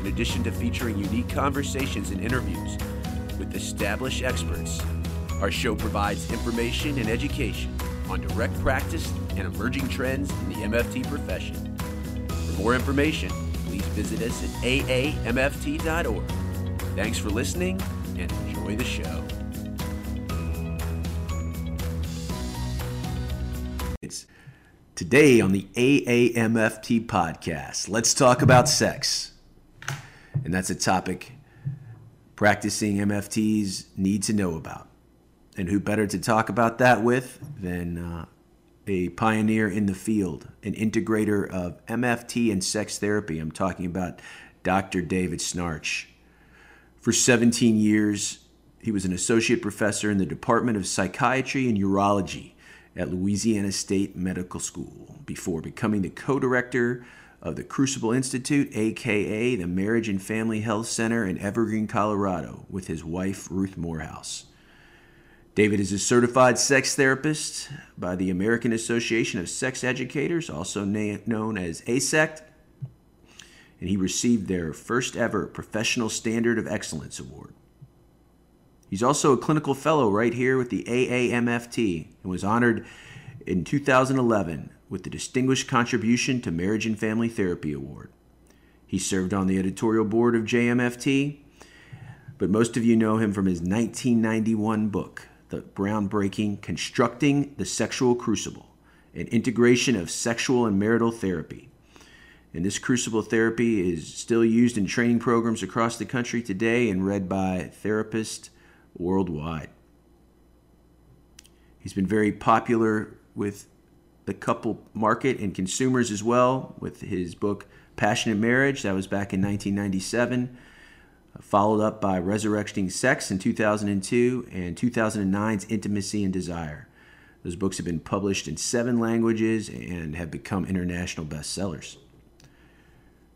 in addition to featuring unique conversations and interviews with established experts. Our show provides information and education on direct practice and emerging trends in the MFT profession. For more information, please visit us at aamft.org. Thanks for listening and enjoy the show. It's today on the AAMFT podcast. Let's talk about sex and that's a topic practicing MFTs need to know about. And who better to talk about that with than uh, a pioneer in the field, an integrator of MFT and sex therapy. I'm talking about Dr. David Schnarch. For 17 years, he was an associate professor in the Department of Psychiatry and Urology at Louisiana State Medical School before becoming the co director of the Crucible Institute, aka the Marriage and Family Health Center in Evergreen, Colorado, with his wife Ruth Morehouse. David is a certified sex therapist by the American Association of Sex Educators, also na- known as ASECT, and he received their first ever Professional Standard of Excellence Award. He's also a clinical fellow right here with the AAMFT and was honored in 2011 with the Distinguished Contribution to Marriage and Family Therapy Award. He served on the editorial board of JMFT, but most of you know him from his 1991 book, the groundbreaking Constructing the Sexual Crucible An Integration of Sexual and Marital Therapy. And this crucible therapy is still used in training programs across the country today and read by therapists worldwide. He's been very popular with the couple market and consumers as well with his book Passionate Marriage. That was back in 1997. Followed up by Resurrecting Sex in 2002 and 2009's Intimacy and Desire. Those books have been published in seven languages and have become international bestsellers.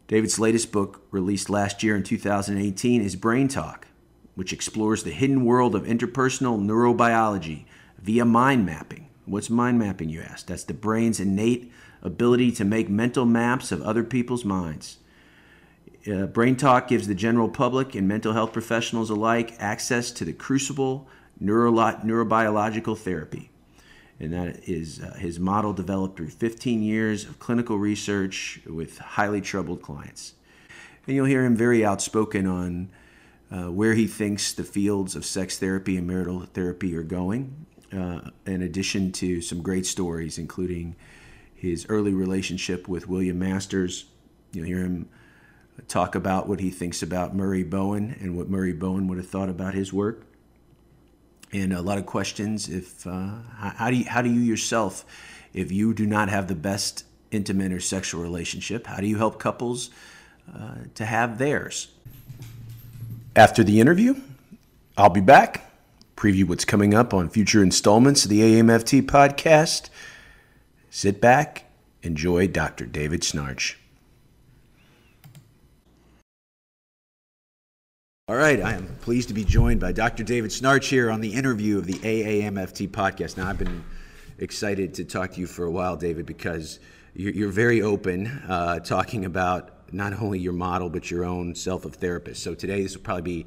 David's latest book, released last year in 2018, is Brain Talk, which explores the hidden world of interpersonal neurobiology via mind mapping What's mind mapping, you ask? That's the brain's innate ability to make mental maps of other people's minds. Uh, Brain Talk gives the general public and mental health professionals alike access to the crucible neuro- neurobiological therapy. And that is uh, his model developed through 15 years of clinical research with highly troubled clients. And you'll hear him very outspoken on uh, where he thinks the fields of sex therapy and marital therapy are going uh, in addition to some great stories, including his early relationship with William Masters. You'll hear him talk about what he thinks about Murray Bowen and what Murray Bowen would have thought about his work. And a lot of questions. If uh, how do you how do you yourself, if you do not have the best intimate or sexual relationship, how do you help couples uh, to have theirs? After the interview, I'll be back preview what's coming up on future installments of the AMFT podcast. Sit back, enjoy Dr. David Schnarch. All right, I am pleased to be joined by Dr. David Schnarch here on the interview of the AAMFT podcast. Now, I've been excited to talk to you for a while, David, because you're, very open uh, talking about not only your model, but your own self of therapist. So today, this will probably be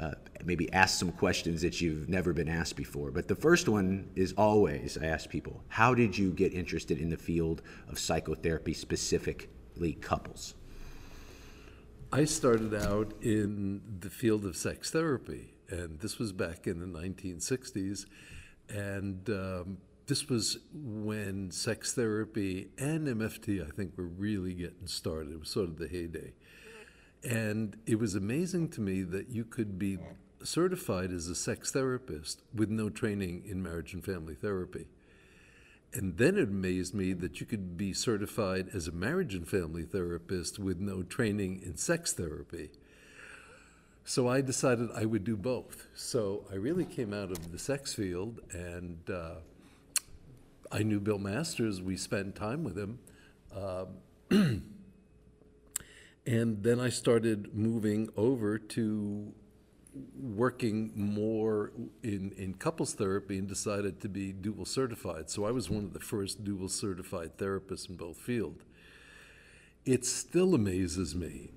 uh, maybe ask some questions that you've never been asked before. But the first one is always I ask people, how did you get interested in the field of psychotherapy, specifically couples? I started out in the field of sex therapy, and this was back in the 1960s. And um, this was when sex therapy and MFT, I think, were really getting started. It was sort of the heyday. And it was amazing to me that you could be certified as a sex therapist with no training in marriage and family therapy. And then it amazed me that you could be certified as a marriage and family therapist with no training in sex therapy. So I decided I would do both. So I really came out of the sex field, and uh, I knew Bill Masters. We spent time with him. Um, and then I started moving over to working more in, in couples therapy and decided to be dual certified. So I was one of the first dual certified therapists in both fields. It still amazes me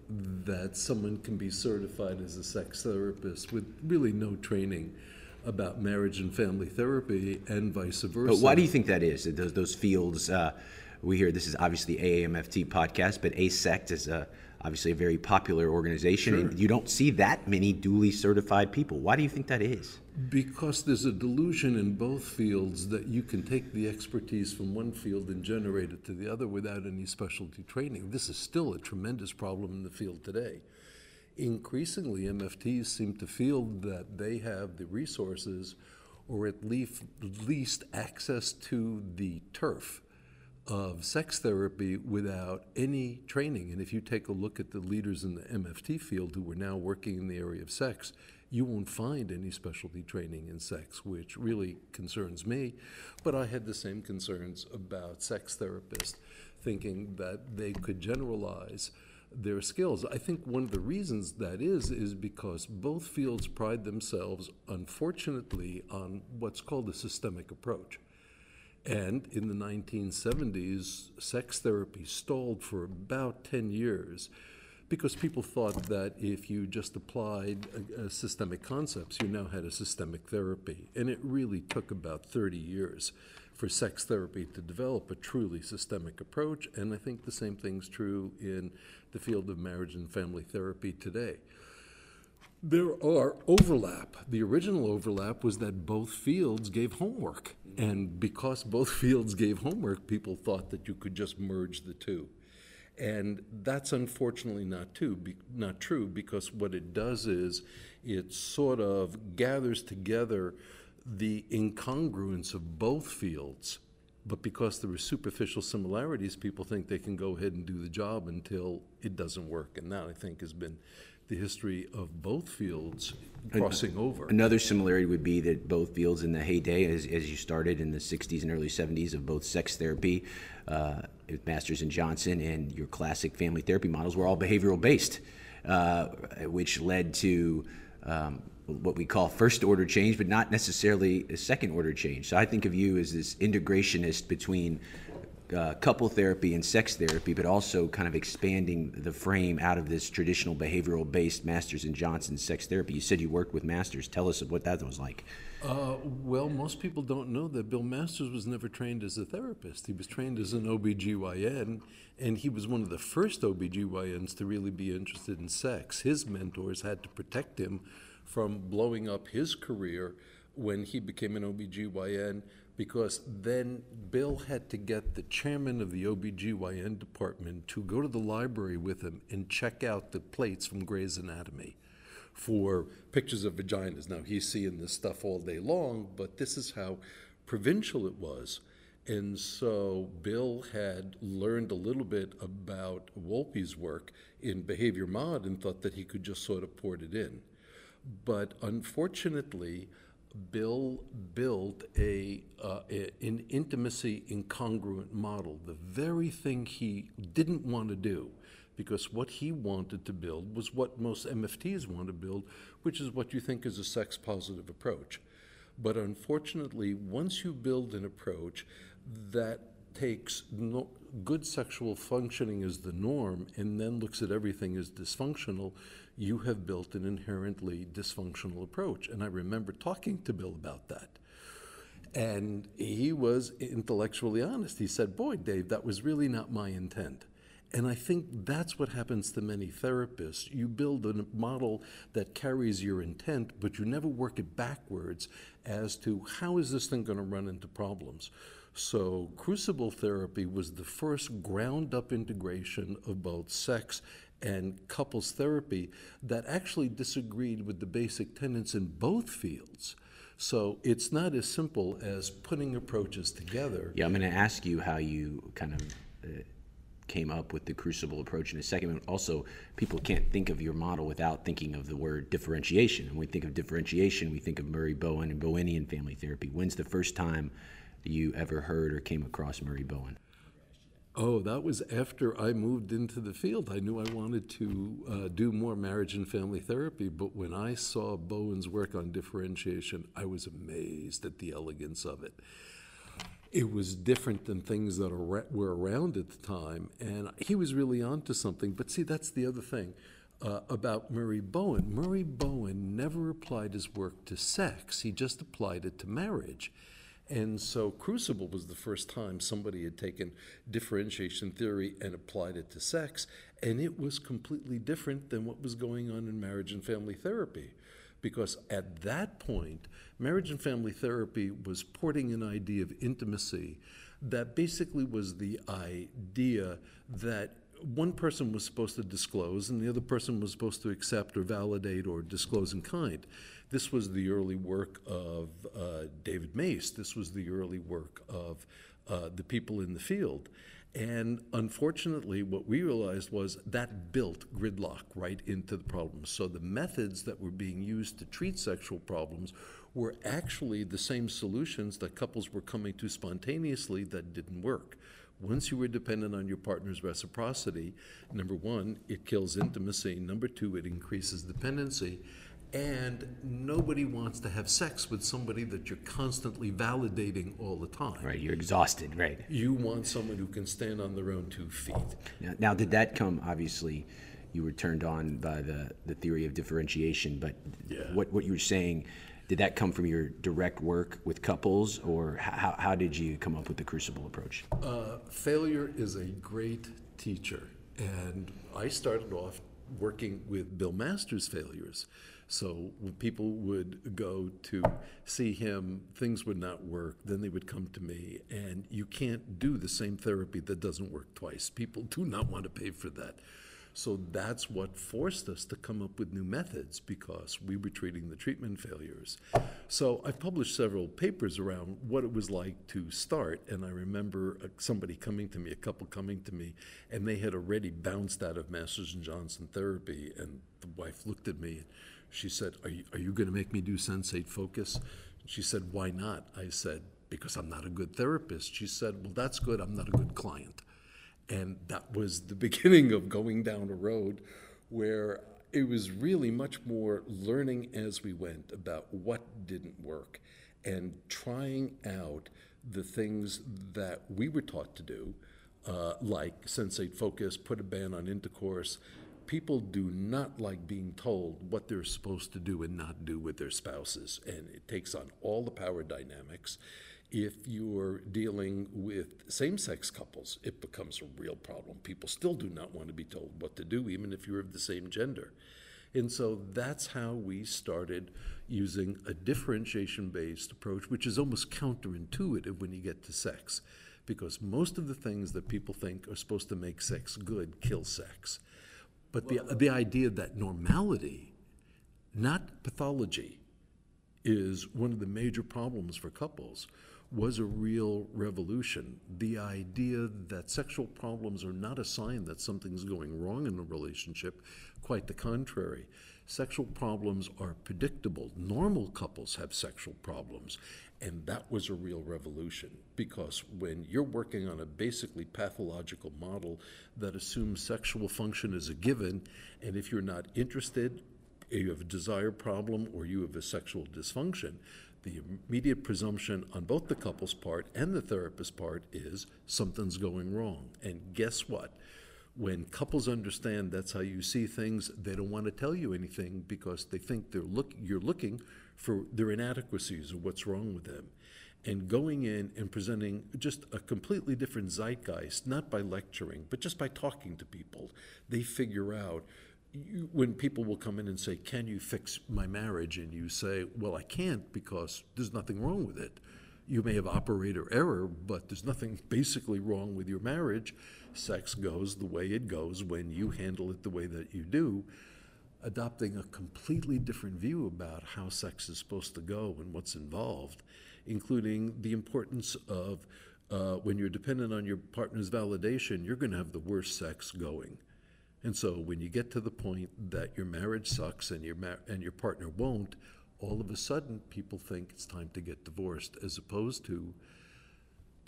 that someone can be certified as a sex therapist with really no training about marriage and family therapy and vice versa. But why do you think that is? Those, those fields, uh, we hear this is obviously AAMFT podcast, but ASECT is a obviously a very popular organization, sure. and you don't see that many duly certified people. Why do you think that is? Because there's a delusion in both fields that you can take the expertise from one field and generate it to the other without any specialty training. This is still a tremendous problem in the field today. Increasingly, MFTs seem to feel that they have the resources or at least, least access to the turf of sex therapy without any training. And if you take a look at the leaders in the MFT field who are now working in the area of sex, you won't find any specialty training in sex, which really concerns me. But I had the same concerns about sex therapists, thinking that they could generalize their skills. I think one of the reasons that is, is because both fields pride themselves, unfortunately, on what's called a systemic approach. And in the 1970s, sex therapy stalled for about 10 years because people thought that if you just applied systemic concepts, you now had a systemic therapy. And it really took about 30 years for sex therapy to develop a truly systemic approach. And I think the same thing's true in the field of marriage and family therapy today. There are overlap. The original overlap was that both fields gave homework. And because both fields gave homework, people thought that you could just merge the two. And that's unfortunately not, too, be, not true because what it does is it sort of gathers together the incongruence of both fields. But because there are superficial similarities, people think they can go ahead and do the job until it doesn't work. And that, I think, has been the history of both fields crossing over. Another similarity would be that both fields in the heyday, as, as you started in the 60s and early 70s, of both sex therapy, uh, Masters and Johnson, and your classic family therapy models were all behavioral based, uh, which led to um, what we call first order change, but not necessarily a second order change. So I think of you as this integrationist between uh, couple therapy and sex therapy, but also kind of expanding the frame out of this traditional behavioral based Masters and Johnson sex therapy. You said you worked with Masters. Tell us what that was like. Uh, well, most people don't know that Bill Masters was never trained as a therapist. He was trained as an OBGYN, and he was one of the first OBGYNs to really be interested in sex. His mentors had to protect him from blowing up his career when he became an OBGYN because then Bill had to get the chairman of the OBGYN department to go to the library with him and check out the plates from Gray's Anatomy for pictures of vaginas. Now, he's seeing this stuff all day long, but this is how provincial it was. And so Bill had learned a little bit about Wolpe's work in Behavior Mod and thought that he could just sort of port it in. But unfortunately, Bill built a, uh, a, an intimacy incongruent model, the very thing he didn't want to do, because what he wanted to build was what most MFTs want to build, which is what you think is a sex positive approach. But unfortunately, once you build an approach that takes no, good sexual functioning as the norm and then looks at everything as dysfunctional, you have built an inherently dysfunctional approach. And I remember talking to Bill about that. And he was intellectually honest. He said, Boy, Dave, that was really not my intent. And I think that's what happens to many therapists. You build a model that carries your intent, but you never work it backwards as to how is this thing going to run into problems. So, crucible therapy was the first ground up integration of both sex and couples therapy that actually disagreed with the basic tenets in both fields. So it's not as simple as putting approaches together. Yeah, I'm going to ask you how you kind of uh, came up with the crucible approach in a second. But also, people can't think of your model without thinking of the word differentiation. And when we think of differentiation, we think of Murray Bowen and Bowenian family therapy. When's the first time you ever heard or came across Murray Bowen? Oh, that was after I moved into the field. I knew I wanted to uh, do more marriage and family therapy, but when I saw Bowen's work on differentiation, I was amazed at the elegance of it. It was different than things that were around at the time, and he was really onto something. But see, that's the other thing uh, about Murray Bowen. Murray Bowen never applied his work to sex, he just applied it to marriage. And so Crucible was the first time somebody had taken differentiation theory and applied it to sex, and it was completely different than what was going on in marriage and family therapy. Because at that point, marriage and family therapy was porting an idea of intimacy that basically was the idea that one person was supposed to disclose and the other person was supposed to accept or validate or disclose in kind. This was the early work of uh, David Mace. This was the early work of uh, the people in the field. And unfortunately, what we realized was that built gridlock right into the problem. So the methods that were being used to treat sexual problems were actually the same solutions that couples were coming to spontaneously that didn't work. Once you were dependent on your partner's reciprocity, number one, it kills intimacy. Number two, it increases dependency. And nobody wants to have sex with somebody that you're constantly validating all the time. Right, you're exhausted, right? You want someone who can stand on their own two feet. Now, now did that come, obviously, you were turned on by the, the theory of differentiation, but Yeah. what, what you were saying, did that come from your direct work with couples, or how, how did you come up with the crucible approach? Uh, failure is a great teacher. And I started off working with Bill Masters' failures. So when people would go to see him, things would not work. Then they would come to me, and you can't do the same therapy that doesn't work twice. People do not want to pay for that. So that's what forced us to come up with new methods because we were treating the treatment failures. So I've published several papers around what it was like to start, and I remember uh, somebody coming to me, a couple coming to me, and they had already bounced out of Masters and Johnson therapy, and the wife looked at me and she said, Are you, you going to make me do sensate focus? She said, Why not? I said, Because I'm not a good therapist. She said, Well, that's good. I'm not a good client. And that was the beginning of going down a road where it was really much more learning as we went about what didn't work and trying out the things that we were taught to do, uh, like sensate focus, put a ban on intercourse. People do not like being told what they're supposed to do and not do with their spouses, and it takes on all the power dynamics. If you're dealing with same sex couples, it becomes a real problem. People still do not want to be told what to do, even if you're of the same gender. And so that's how we started using a differentiation based approach, which is almost counterintuitive when you get to sex, because most of the things that people think are supposed to make sex good kill sex. But the, the idea that normality, not pathology, is one of the major problems for couples was a real revolution. The idea that sexual problems are not a sign that something's going wrong in a relationship, quite the contrary. Sexual problems are predictable. Normal couples have sexual problems. And that was a real revolution because when you're working on a basically pathological model that assumes sexual function is a given, and if you're not interested, you have a desire problem or you have a sexual dysfunction, the immediate presumption on both the couple's part and the therapist's part is something's going wrong. And guess what? When couples understand that's how you see things, they don't want to tell you anything because they think they're look, you're looking for their inadequacies or what's wrong with them. And going in and presenting just a completely different zeitgeist, not by lecturing, but just by talking to people, they figure out you, when people will come in and say, Can you fix my marriage? And you say, Well, I can't because there's nothing wrong with it. You may have operator error, but there's nothing basically wrong with your marriage. Sex goes the way it goes when you handle it the way that you do. Adopting a completely different view about how sex is supposed to go and what's involved, including the importance of uh, when you're dependent on your partner's validation, you're going to have the worst sex going. And so when you get to the point that your marriage sucks and your mar- and your partner won't, all of a sudden people think it's time to get divorced, as opposed to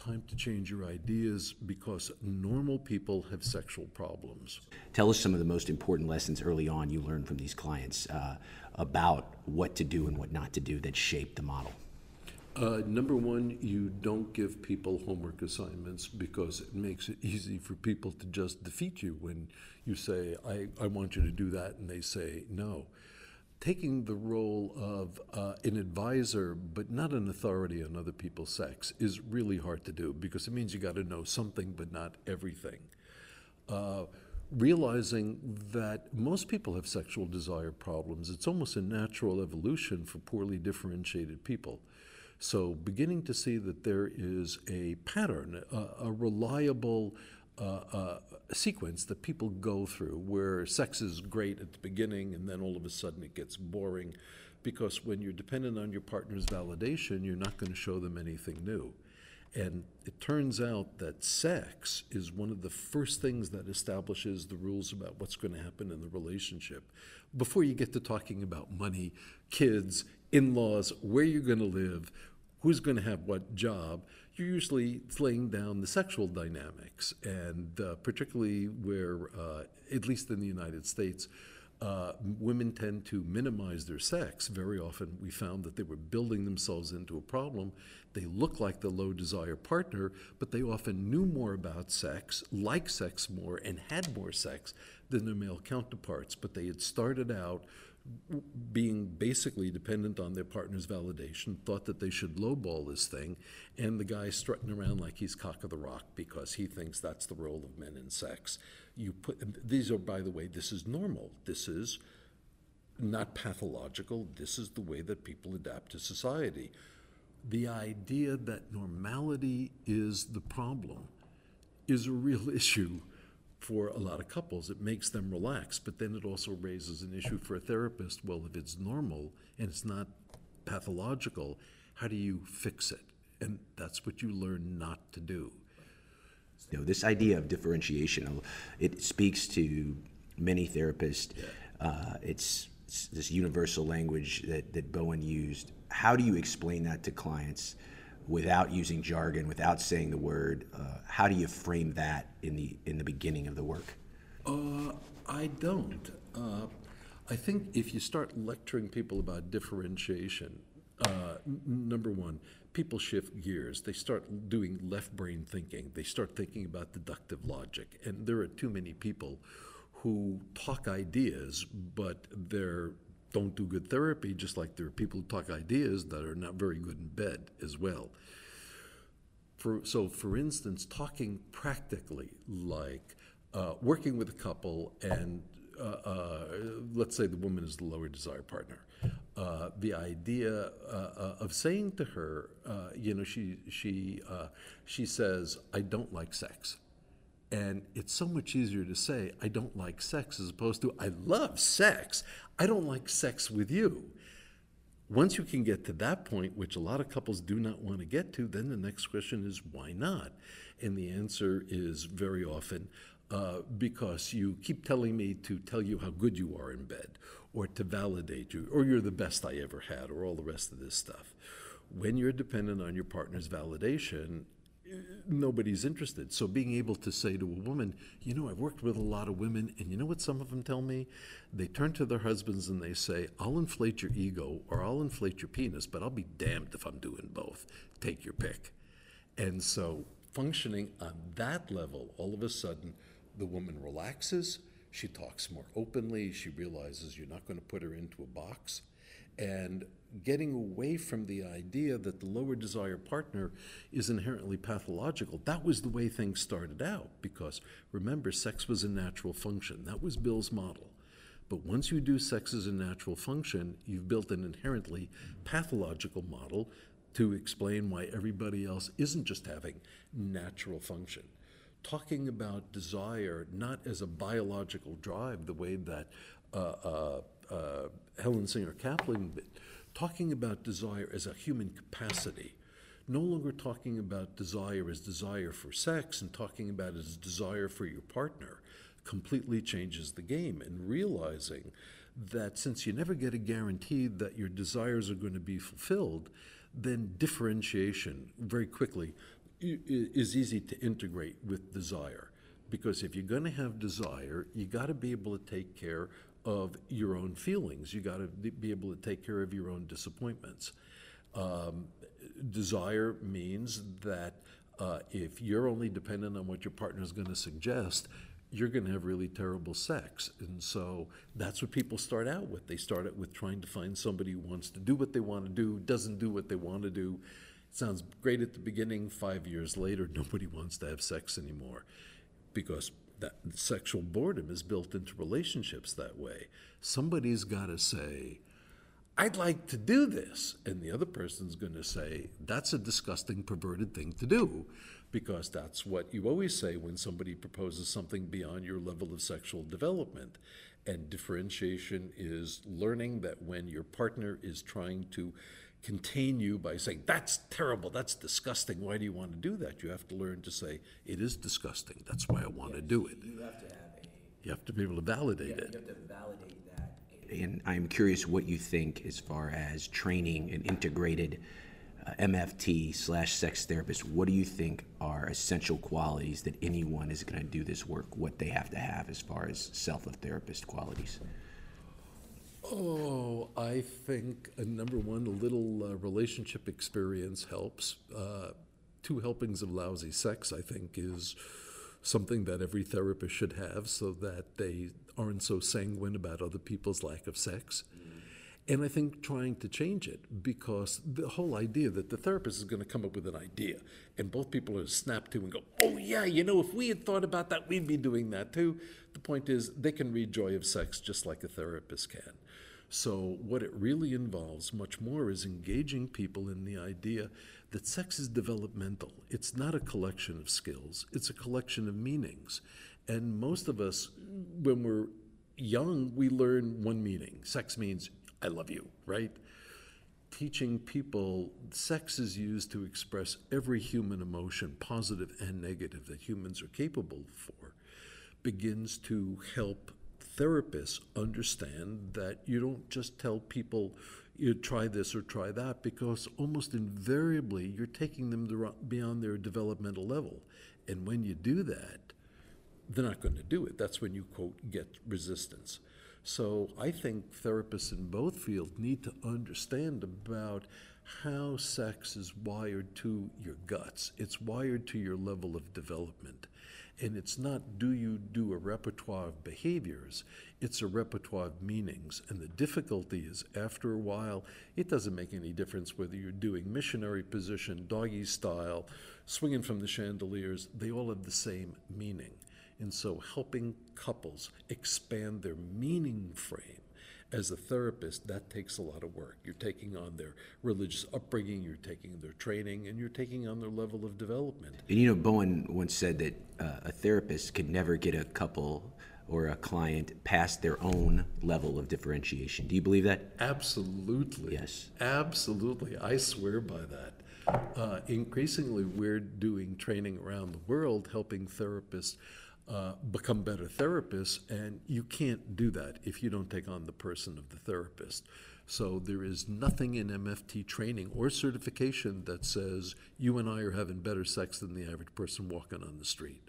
time to change your ideas because normal people have sexual problems. Tell us some of the most important lessons early on you learned from these clients uh, about what to do and what not to do that shaped the model. Uh, number one, you don't give people homework assignments because it makes it easy for people to just defeat you when you say, I, I want you to do that, and they say no. Taking the role of uh, an advisor, but not an authority on other people's sex, is really hard to do because it means you got to know something, but not everything. Uh, realizing that most people have sexual desire problems, it's almost a natural evolution for poorly differentiated people. So, beginning to see that there is a pattern, a, a reliable Uh, uh, sequence that people go through where sex is great at the beginning and then all of a sudden it gets boring. Because when you're dependent on your partner's validation, you're not going to show them anything new. And it turns out that sex is one of the first things that establishes the rules about what's going to happen in the relationship. Before you get to talking about money, kids, in laws, where you're going to live, who's going to have what job, you're usually laying down the sexual dynamics. And uh, particularly where, uh, at least in the United States, uh, women tend to minimize their sex. Very often, we found that they were building themselves into a problem. They look like the low desire partner, but they often knew more about sex, liked sex more, and had more sex than their male counterparts. But they had started out being basically dependent on their partner's validation, thought that they should lowball this thing, and the guy strutting around like he's cock of the rock because he thinks that's the role of men in sex. You put these are, by the way, this is normal. This is not pathological. This is the way that people adapt to society. The idea that normality is the problem is a real issue for a lot of couples. It makes them relax, but then it also raises an issue for a therapist. Well, if it's normal and it's not pathological, how do you fix it? And that's what you learn not to do. You know, this idea of differentiation, it speaks to many therapists. Uh, it's, it's this universal language that, that Bowen used. How do you explain that to clients? Without using jargon, without saying the word? Uh, how do you frame that in the in the beginning of the work? Uh, I don't. Uh, I think if you start lecturing people about differentiation, uh, n- number one, people shift gears. They start doing left brain thinking. They start thinking about deductive logic, and there are too many people who talk ideas, but they're don't do good therapy, just like there are people who talk ideas that are not very good in bed as well. For, so, for instance, talking practically, like uh, working with a couple, and uh, uh, let's say the woman is the lower desire partner. Uh, the idea uh, uh, of saying to her, you know, she she she says, "I don't like sex," and it's so much easier to say, "I don't like sex," as opposed to, "I love sex. I don't like sex with you." Once you can get to that point, which a lot of couples do not want to get to, then the next question is why not? And the answer is very often uh, because you keep telling me to tell you how good you are in bed, or to validate you, or you're the best I ever had, or all the rest of this stuff. When you're dependent on your partner's validation, nobody's interested. So being able to say to a woman, you know, I've worked with a lot of women, and you know what some of them tell me? They turn to their husbands and they say, I'll inflate your ego or I'll inflate your penis, but I'll be damned if I'm doing both. Take your pick. And so functioning on that level, all of a sudden, the woman relaxes. She talks more openly. She realizes you're not going to put her into a box. And getting away from the idea that the lower desire partner is inherently pathological. That was the way things started out because remember, sex was a natural function. That was Bill's model. But once you do sex as a natural function, you've built an inherently pathological model to explain why everybody else isn't just having natural function. Talking about desire not as a biological drive, the way that uh, uh, uh, Helen Singer Kaplan talking about desire as a human capacity no longer talking about desire as desire for sex and talking about it as desire for your partner completely changes the game and realizing that since you never get a guarantee that your desires are going to be fulfilled, then differentiation very quickly is easy to integrate with desire. Because if you're going to have desire, you got to be able to take care of your own feelings. You got to be able to take care of your own disappointments. Um, desire means that uh, if you're only dependent on what your partner is going to suggest, you're going to have really terrible sex. And so that's what people start out with. They start out with trying to find somebody who wants to do what they want to do, doesn't do what they want to do. It sounds great at the beginning. Five years later, nobody wants to have sex anymore because that sexual boredom is built into relationships that way. Somebody's got to say, I'd like to do this. And the other person's going to say, that's a disgusting, perverted thing to do, because that's what you always say when somebody proposes something beyond your level of sexual development. And differentiation is learning that when your partner is trying to contain you by saying, that's terrible, that's disgusting, why do you want to do that? You have to learn to say, it is disgusting, that's why I want to do it. You have to have a, You have to be able to validate you it. have to validate that. And I'm curious what you think as far as training an integrated uh, MFT slash sex therapist. What do you think are essential qualities that anyone is going to do this work? What they have to have as far as self of therapist qualities? Oh, I think uh, number one, a little uh, relationship experience helps. Uh, two helpings of lousy sex, I think, is something that every therapist should have so that they aren't so sanguine about other people's lack of sex. And I think trying to change it because the whole idea that the therapist is going to come up with an idea and both people are snapped to and go, oh, yeah, you know, if we had thought about that, we'd be doing that too. The point is, they can read Joy of Sex just like a therapist can. So, what it really involves much more is engaging people in the idea that sex is developmental. It's not a collection of skills, it's a collection of meanings. And most of us, when we're young, we learn one meaning sex means I love you, right? Teaching people sex is used to express every human emotion, positive and negative, that humans are capable for, begins to help therapists understand that you don't just tell people you try this or try that because almost invariably you're taking them beyond their developmental level. And when you do that, they're not going to do it. That's when you, quote, get resistance. So I think therapists in both fields need to understand about how sex is wired to your guts. It's wired to your level of development. And it's not do you do a repertoire of behaviors, it's a repertoire of meanings. And the difficulty is, after a while, it doesn't make any difference whether you're doing missionary position, doggy style, swinging from the chandeliers, they all have the same meaning. And so, helping couples expand their meaning frame as a therapist, that takes a lot of work. You're taking on their religious upbringing, you're taking their training, and you're taking on their level of development. And you know, Bowen once said that uh, a therapist could never get a couple or a client past their own level of differentiation. Do you believe that? Absolutely. Yes. Absolutely. I swear by that. Uh, increasingly, we're doing training around the world helping therapists uh, become better therapists, and you can't do that if you don't take on the person of the therapist. So there is nothing in MFT training or certification that says you and I are having better sex than the average person walking on the street.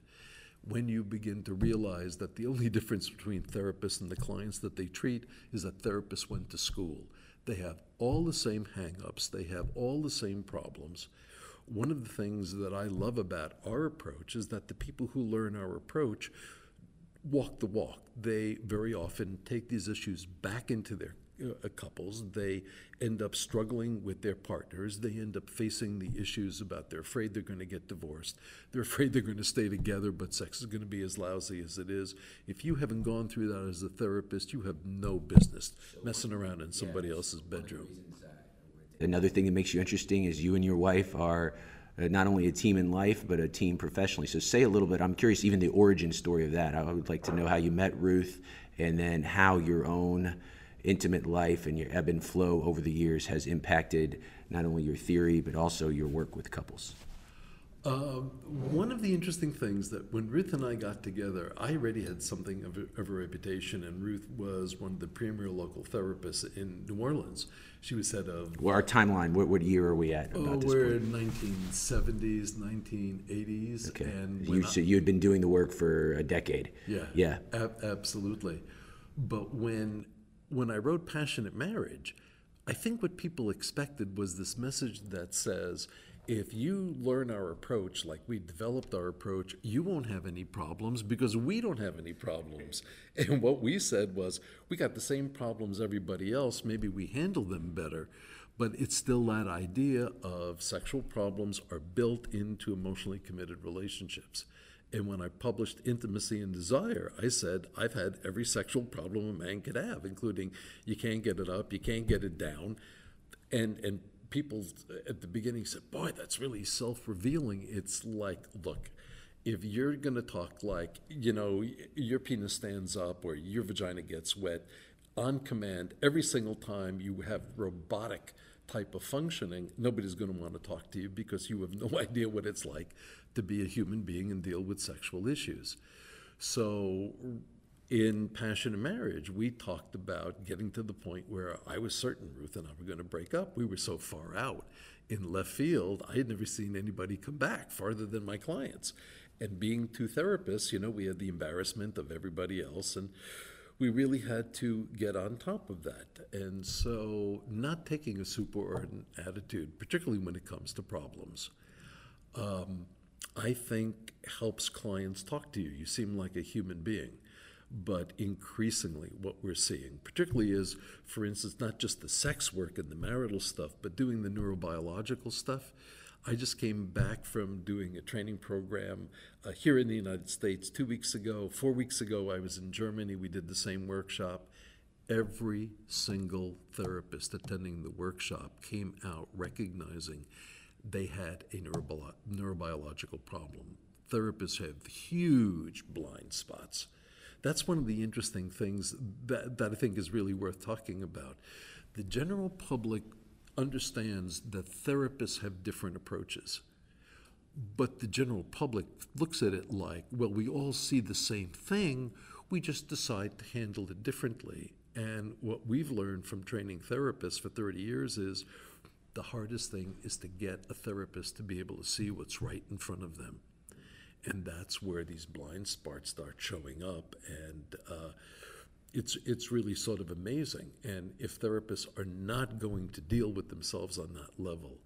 When you begin to realize that the only difference between therapists and the clients that they treat is that therapists went to school. They have all the same hangups, they have all the same problems, one of the things that I love about our approach is that the people who learn our approach walk the walk. They very often take these issues back into their uh, couples. They end up struggling with their partners. They end up facing the issues about they're afraid they're going to get divorced. They're afraid they're going to stay together, but sex is going to be as lousy as it is. If you haven't gone through that as a therapist, you have no business messing around in somebody else's bedroom. Another thing that makes you interesting is you and your wife are uh, not only a team in life, but a team professionally. So, say a little bit. I'm curious, even the origin story of that. I would like to know how you met Ruth and then how your own intimate life and your ebb and flow over the years has impacted not only your theory, but also your work with couples? Um, one of the interesting things that when Ruth and I got together, I already had something of a, of a reputation, and Ruth was one of the premier local therapists in New Orleans. She was head of. Well, our timeline, what, what year are we at Oh, we're point? in 1970s, 1980s, Okay. and You, I- so you had been doing the work for a decade. Yeah. Yeah. ab- absolutely. But when when I wrote Passionate Marriage, I think what people expected was this message that says, if you learn our approach like we developed our approach, you won't have any problems because we don't have any problems. And what we said was, we got the same problems everybody else, maybe we handle them better. But it's still that idea of sexual problems are built into emotionally committed relationships. And when I published Intimacy and Desire, I said, I've had every sexual problem a man could have, including you can't get it up, you can't get it down. And, and people at the beginning said, Boy, that's really self revealing. It's like, look, if you're going to talk like, you know, your penis stands up or your vagina gets wet on command every single time you have robotic type of functioning, nobody's going to want to talk to you because you have no idea what it's like to be a human being and deal with sexual issues. So, in Passionate Marriage, we talked about getting to the point where I was certain Ruth and I were going to break up. We were so far out in left field, I had never seen anybody come back farther than my clients. And being two therapists, you know, we had the embarrassment of everybody else, and we really had to get on top of that. And so, not taking a superordinate attitude, particularly when it comes to problems, um, I think helps clients talk to you. You seem like a human being. But increasingly, what we're seeing, particularly is, for instance, not just the sex work and the marital stuff, but doing the neurobiological stuff. I just came back from doing a training program uh, here in the United States two weeks ago. Four weeks ago, I was in Germany. We did the same workshop. Every single therapist attending the workshop came out recognizing they had a neurobi- neurobiological problem. Therapists have huge blind spots. That's one of the interesting things that, that I think is really worth talking about. The general public understands that therapists have different approaches. But the general public looks at it like, well, we all see the same thing, we just decide to handle it differently. And what we've learned from training therapists for 30 years is the hardest thing is to get a therapist to be able to see what's right in front of them. And that's where these blind spots start showing up. And uh, it's, it's really sort of amazing. And if therapists are not going to deal with themselves on that level,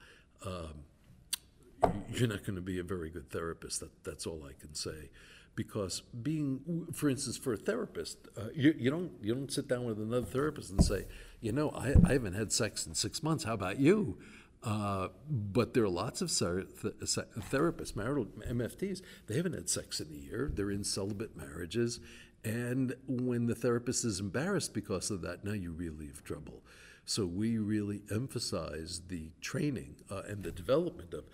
um, you're not going to be a very good therapist. That, that's all I can say. Because being, for instance, for a therapist, uh, you, you don't you don't sit down with another therapist and say, you know, I, I haven't had sex in six months. How about you? Uh, but there are lots of therapists, marital MFTs. They haven't had sex in a year. They're in celibate marriages, and when the therapist is embarrassed because of that, now you really have trouble. So we really emphasize the training uh, and the development of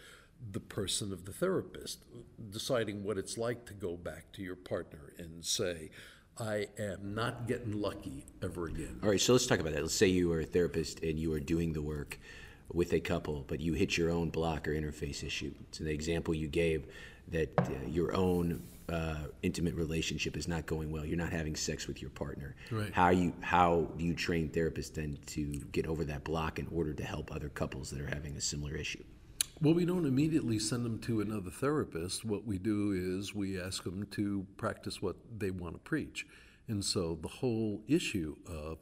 the person of the therapist, deciding what it's like to go back to your partner and say, I am not getting lucky ever again. All right, so let's talk about that. Let's say you are a therapist and you are doing the work with a couple, but you hit your own block or interface issue. So the example you gave that uh, your own uh, intimate relationship is not going well. You're not having sex with your partner. Right. How you how do you train therapists then to get over that block in order to help other couples that are having a similar issue? Well, we don't immediately send them to another therapist. What we do is we ask them to practice what they want to preach. And so the whole issue of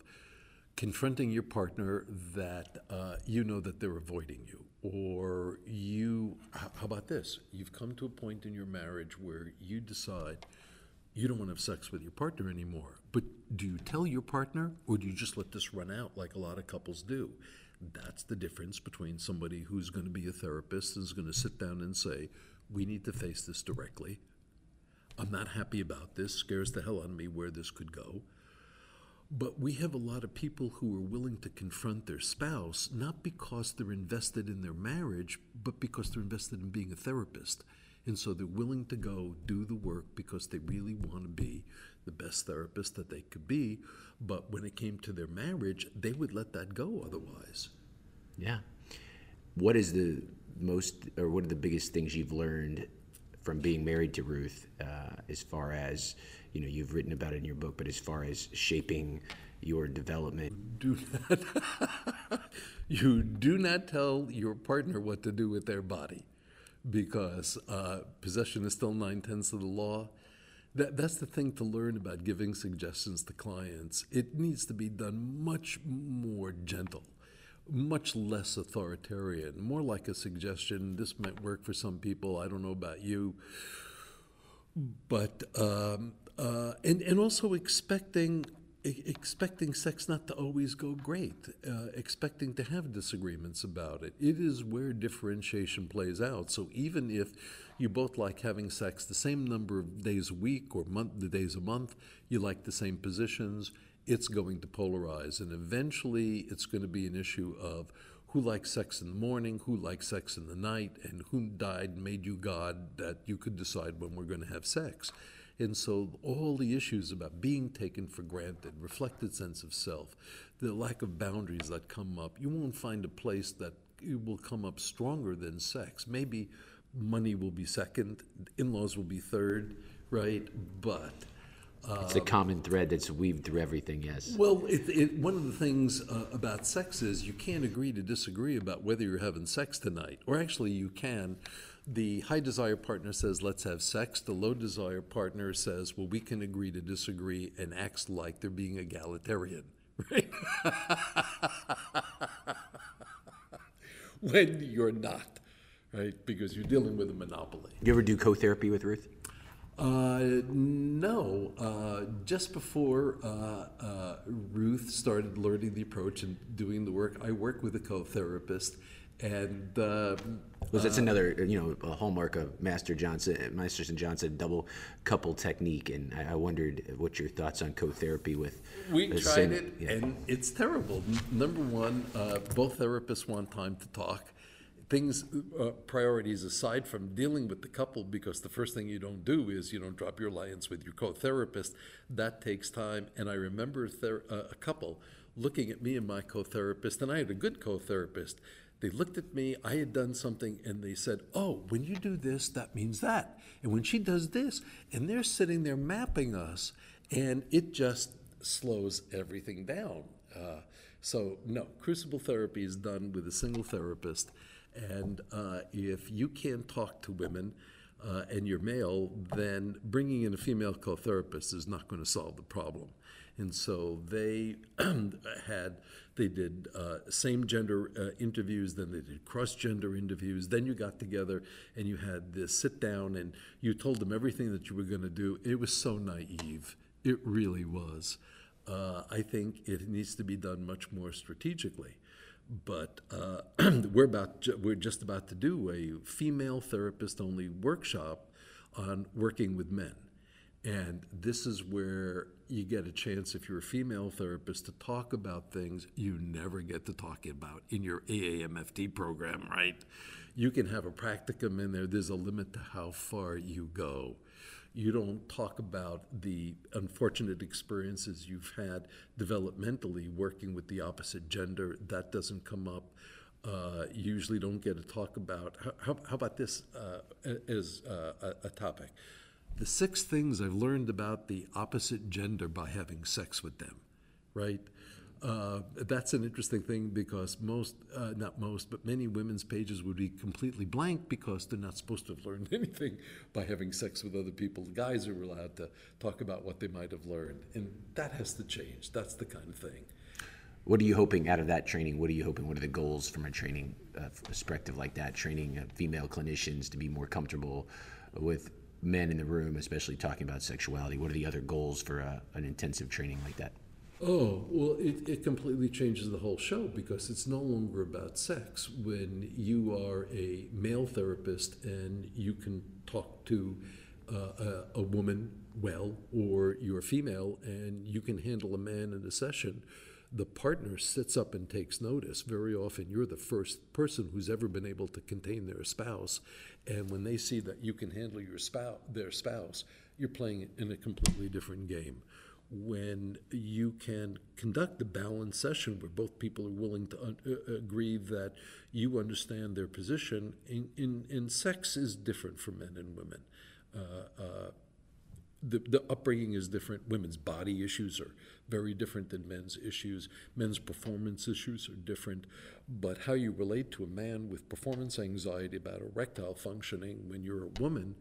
confronting your partner that uh, you know that they're avoiding you, or you how about this? You've come to a point in your marriage where you decide you don't want to have sex with your partner anymore. But do you tell your partner, or do you just let this run out like a lot of couples do? That's the difference between somebody who's going to be a therapist and is going to sit down and say, We need to face this directly. I'm not happy about this, scares the hell out of me where this could go. But we have a lot of people who are willing to confront their spouse, not because they're invested in their marriage, but because they're invested in being a therapist. And so they're willing to go do the work because they really want to be the best therapist that they could be. But when it came to their marriage, they would let that go otherwise. Yeah. what is the most, or what are the biggest things you've learned from being married to Ruth, uh, as far as you know, you've written about it in your book, but as far as shaping your development? Do not, you do not tell your partner what to do with their body, because uh, possession is still nine tenths of the law. That, that's the thing to learn about giving suggestions to clients. It needs to be done much more gentle, much less authoritarian, more like a suggestion. This might work for some people. I don't know about you. But, um, uh, and, and also expecting expecting sex not to always go great, uh, expecting to have disagreements about it. It is where differentiation plays out. So even if you both like having sex the same number of days a week or month, the days a month, you like the same positions, it's going to polarize. And eventually it's going to be an issue of who likes sex in the morning, who likes sex in the night, and who died and made you God that you could decide when we're going to have sex. And so all the issues about being taken for granted, reflected sense of self, the lack of boundaries that come up, you won't find a place that it will come up stronger than sex. Maybe money will be second, in-laws will be third, right? But It's a common thread that's weaved through everything, yes. well, it, it, one of the things uh, about sex is you can't agree to disagree about whether you're having sex tonight, or actually you can. The high desire partner says, let's have sex. The low desire partner says, well, we can agree to disagree and acts like they're being egalitarian, right? when you're not, right? Because you're dealing with a monopoly. You ever do co-therapy with Ruth? Uh, no. Uh, just before uh, uh, Ruth started learning the approach and doing the work, I work with a co-therapist, and uh, Was that's another, you know, a hallmark of Master Johnson, Masters and Johnson double couple technique, and I, I wondered what your thoughts on co-therapy with. we tried same- it, yeah. and it's terrible. Number one, uh, both therapists want time to talk. Things, uh, priorities aside from dealing with the couple, because the first thing you don't do is you don't drop your alliance with your co-therapist. That takes time. And I remember ther- uh, a couple looking at me and my co-therapist, and I had a good co-therapist. They looked at me, I had done something, and they said, Oh, when you do this, that means that. And when she does this, and they're sitting there mapping us, and it just slows everything down. Uh, so, no, crucible therapy is done with a single therapist. And uh, if you can't talk to women uh, and you're male, then bringing in a female co therapist is not going to solve the problem. And so they had, they did uh, same gender uh, interviews, then they did cross gender interviews. Then you got together and you had this sit down and you told them everything that you were going to do. It was so naive. It really was. Uh, I think it needs to be done much more strategically. But uh, we're about we're just about to do a female therapist only workshop on working with men. And this is where you get a chance, if you're a female therapist, to talk about things you never get to talk about in your AAMFT program, right? You can have a practicum in there, there's a limit to how far you go. You don't talk about the unfortunate experiences you've had developmentally working with the opposite gender. That doesn't come up. Uh, you usually don't get to talk about. How, how, about this uh, as uh, a topic? The six things I've learned about the opposite gender by having sex with them, right? Uh, that's an interesting thing because most, uh, not most, but many women's pages would be completely blank because they're not supposed to have learned anything by having sex with other people. Guys are allowed to talk about what they might have learned, and that has to change. That's the kind of thing. What are you hoping out of that training? What are you hoping? What are the goals from a training uh, perspective like that? Training uh, female clinicians to be more comfortable with men in the room, especially talking about sexuality. What are the other goals for uh, an intensive training like that? Oh, well, it, it completely changes the whole show because it's no longer about sex. When you are a male therapist and you can talk to uh, a, a woman well, or you're female and you can handle a man in a session, the partner sits up and takes notice. Very often, you're the first person who's ever been able to contain their spouse. And when they see that you can handle your spouse, their spouse, you're playing in a completely different game. When you can conduct a balanced session where both people are willing to un- uh, agree that you understand their position, in, in, in sex is different for men and women. Uh, uh, the, the upbringing is different. Women's body issues are very different than men's issues. Men's performance issues are different. But how you relate to a man with performance anxiety about erectile functioning when you're a woman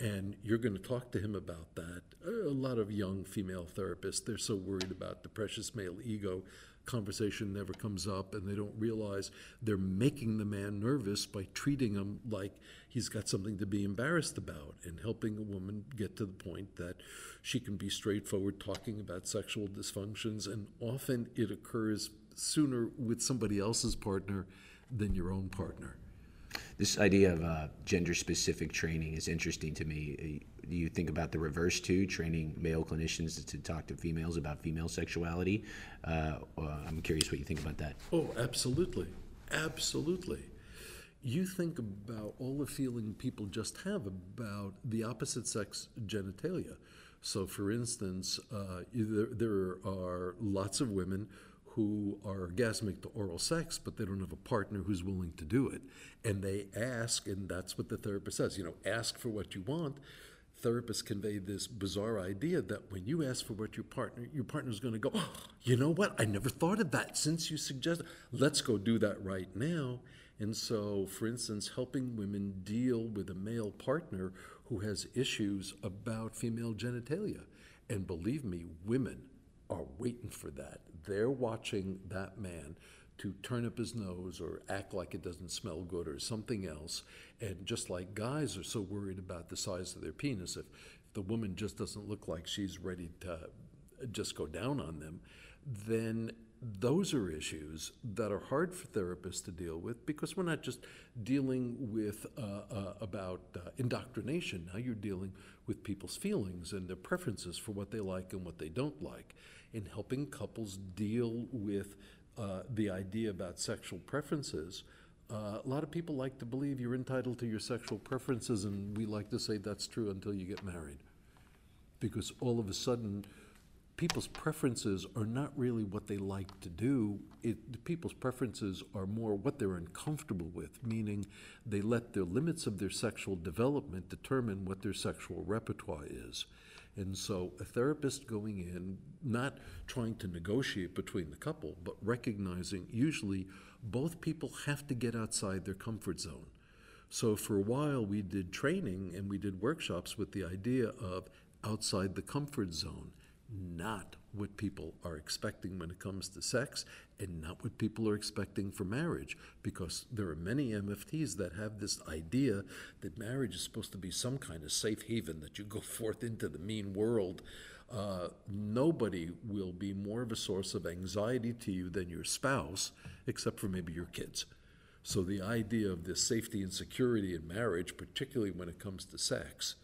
and you're going to talk to him about that. A lot of young female therapists, they're so worried about the precious male ego conversation never comes up and they don't realize they're making the man nervous by treating him like he's got something to be embarrassed about and helping a woman get to the point that she can be straightforward talking about sexual dysfunctions and often it occurs sooner with somebody else's partner than your own partner this idea of uh, gender specific training is interesting to me. Uh, do you think about the reverse too, training male clinicians to talk to females about female sexuality? Uh, I'm curious what you think about that. Oh, absolutely. Absolutely. You think about all the feeling people just have about the opposite sex genitalia. So, for instance, uh, there, there are lots of women who are orgasmic to oral sex, but they don't have a partner who's willing to do it. And they ask, and that's what the therapist says, you know, ask for what you want. Therapists convey this bizarre idea that when you ask for what your partner, your partner's going to go, oh, you know what? I never thought of that since you suggested. Let's go do that right now. And so, for instance, helping women deal with a male partner who has issues about female genitalia. And believe me, women are waiting for that. They're watching that man to turn up his nose or act like it doesn't smell good or something else. And just like guys are so worried about the size of their penis, if the woman just doesn't look like she's ready to just go down on them, then those are issues that are hard for therapists to deal with because we're not just dealing with uh, uh, about uh, indoctrination. Now you're dealing with people's feelings and their preferences for what they like and what they don't like in helping couples deal with uh, the idea about sexual preferences. Uh, a lot of people like to believe you're entitled to your sexual preferences, and we like to say that's true until you get married. Because all of a sudden, people's preferences are not really what they like to do. It, people's preferences are more what they're uncomfortable with, meaning they let the limits of their sexual development determine what their sexual repertoire is. And so a therapist going in, not trying to negotiate between the couple, but recognizing usually both people have to get outside their comfort zone. So for a while we did training and we did workshops with the idea of outside the comfort zone, not what people are expecting when it comes to sex and not what people are expecting for marriage because there are many MFTs that have this idea that marriage is supposed to be some kind of safe haven that you go forth into the mean world. Uh, nobody will be more of a source of anxiety to you than your spouse, except for maybe your kids. So the idea of this safety and security in marriage, particularly when it comes to sex,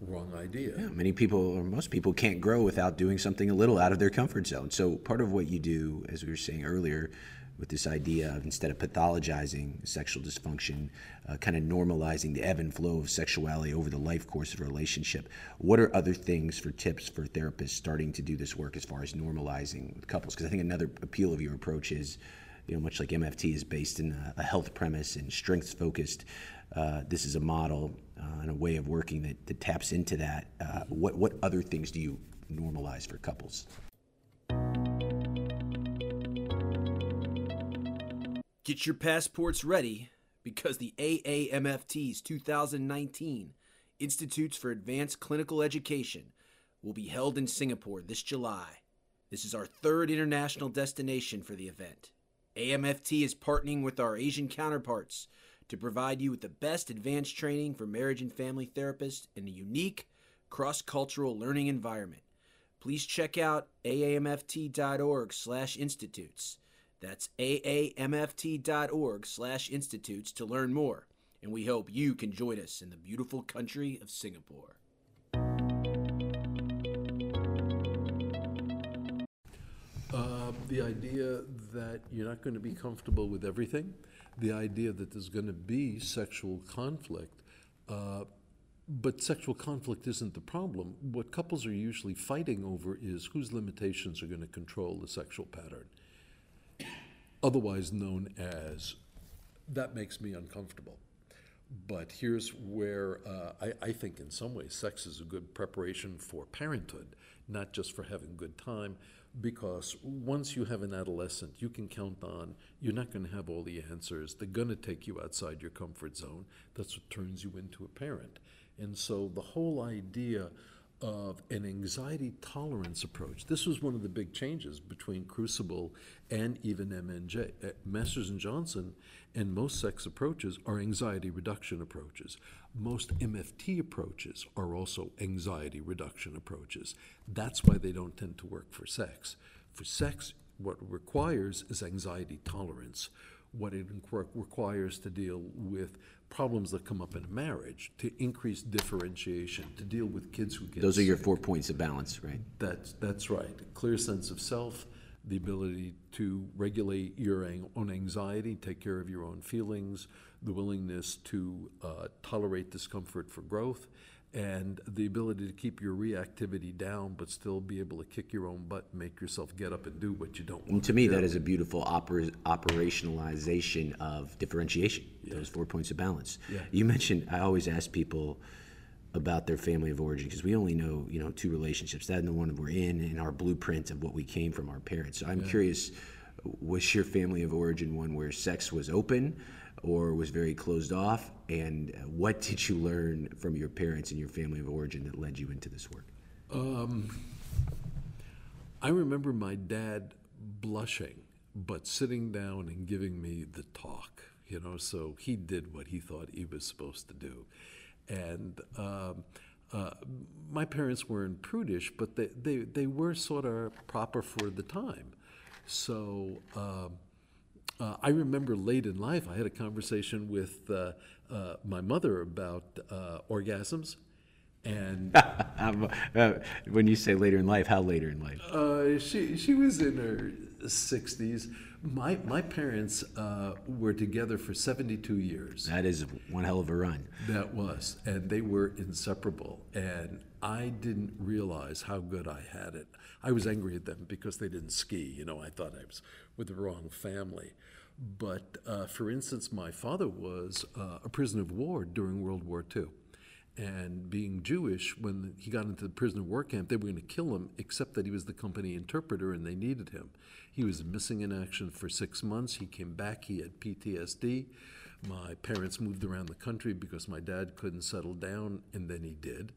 wrong idea. Yeah, many people, or most people, can't grow without doing something a little out of their comfort zone. So, part of what you do, as we were saying earlier, with this idea of instead of pathologizing sexual dysfunction, uh, kind of normalizing the ebb and flow of sexuality over the life course of a relationship. What are other things for tips for therapists starting to do this work as far as normalizing couples? Because I think another appeal of your approach is, you know, much like MFT is based in a, a health premise and strengths focused. Uh, this is a model uh, and a way of working that, that taps into that. Uh, what, what other things do you normalize for couples? Get your passports ready because the AAMFT's 2019 Institutes for Advanced Clinical Education will be held in Singapore this July. This is our third international destination for the event. AMFT is partnering with our Asian counterparts to provide you with the best advanced training for marriage and family therapists in a unique cross cultural learning environment. Please check out aamft.org slash institutes. That's aamft.org slash institutes to learn more, and we hope you can join us in the beautiful country of Singapore. The idea that you're not going to be comfortable with everything the idea that there's going to be sexual conflict, uh, but sexual conflict isn't the problem. What couples are usually fighting over is whose limitations are going to control the sexual pattern, otherwise known as that makes me uncomfortable. But here's where uh, I, I think, in some ways, sex is a good preparation for parenthood, not just for having good time, because once you have an adolescent, you can count on you're not going to have all the answers. They're going to take you outside your comfort zone. That's what turns you into a parent. And so the whole idea of an anxiety tolerance approach. This was one of the big changes between Crucible and even MNJ. Uh, Masters and Johnson and most sex approaches are anxiety reduction approaches. Most MFT approaches are also anxiety reduction approaches. That's why they don't tend to work for sex. For sex, what it requires is anxiety tolerance. What it requires to deal with problems that come up in a marriage, to increase differentiation, to deal with kids who get Those are your sick. four points of balance, right? That's, that's right. A clear sense of self, the ability to regulate your own anxiety, take care of your own feelings, the willingness to uh, tolerate discomfort for growth, and the ability to keep your reactivity down but still be able to kick your own butt and make yourself get up and do what you don't want And to me, that is a beautiful oper- operationalization of differentiation, those four points of balance. Yeah. You mentioned, I always ask people about their family of origin because we only know, you know, two relationships, that and the one we're in, and our blueprint of what we came from our parents. So I'm curious, was your family of origin one where sex was open or was very closed off? And uh, what did you learn from your parents and your family of origin that led you into this work? Um, I remember my dad blushing, but sitting down and giving me the talk, you know, so he did what he thought he was supposed to do. And um, uh, my parents weren't prudish, but they, they, they were sort of proper for the time. So um, uh, I remember late in life, I had a conversation with uh, uh, my mother about uh, orgasms. And uh, when you say later in life, how later in life? Uh, she she was in her sixties. My my parents uh, were together for seventy two years. That is one hell of a run. That was, and they were inseparable. And I didn't realize how good I had it. I was angry at them because they didn't ski. You know, I thought I was with the wrong family. But uh, for instance, my father was uh, a prisoner of war during World War II. And being Jewish, when he got into the prisoner of war camp, they were going to kill him, except that he was the company interpreter and they needed him. He was missing in action for six months. He came back, he had PTSD. My parents moved around the country because my dad couldn't settle down, and then he did.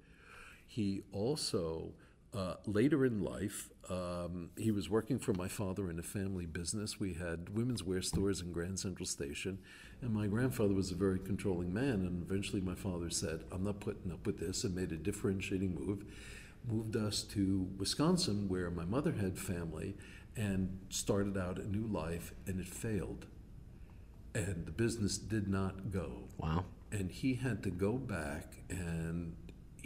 He also, uh, later in life, um, he was working for my father in a family business. We had women's wear stores in Grand Central Station, and my grandfather was a very controlling man. And eventually, my father said, "I'm not putting up with this," and made a differentiating move. Moved us to Wisconsin, where my mother had family, and started out a new life, and it failed. And the business did not go Wow. and he had to go back and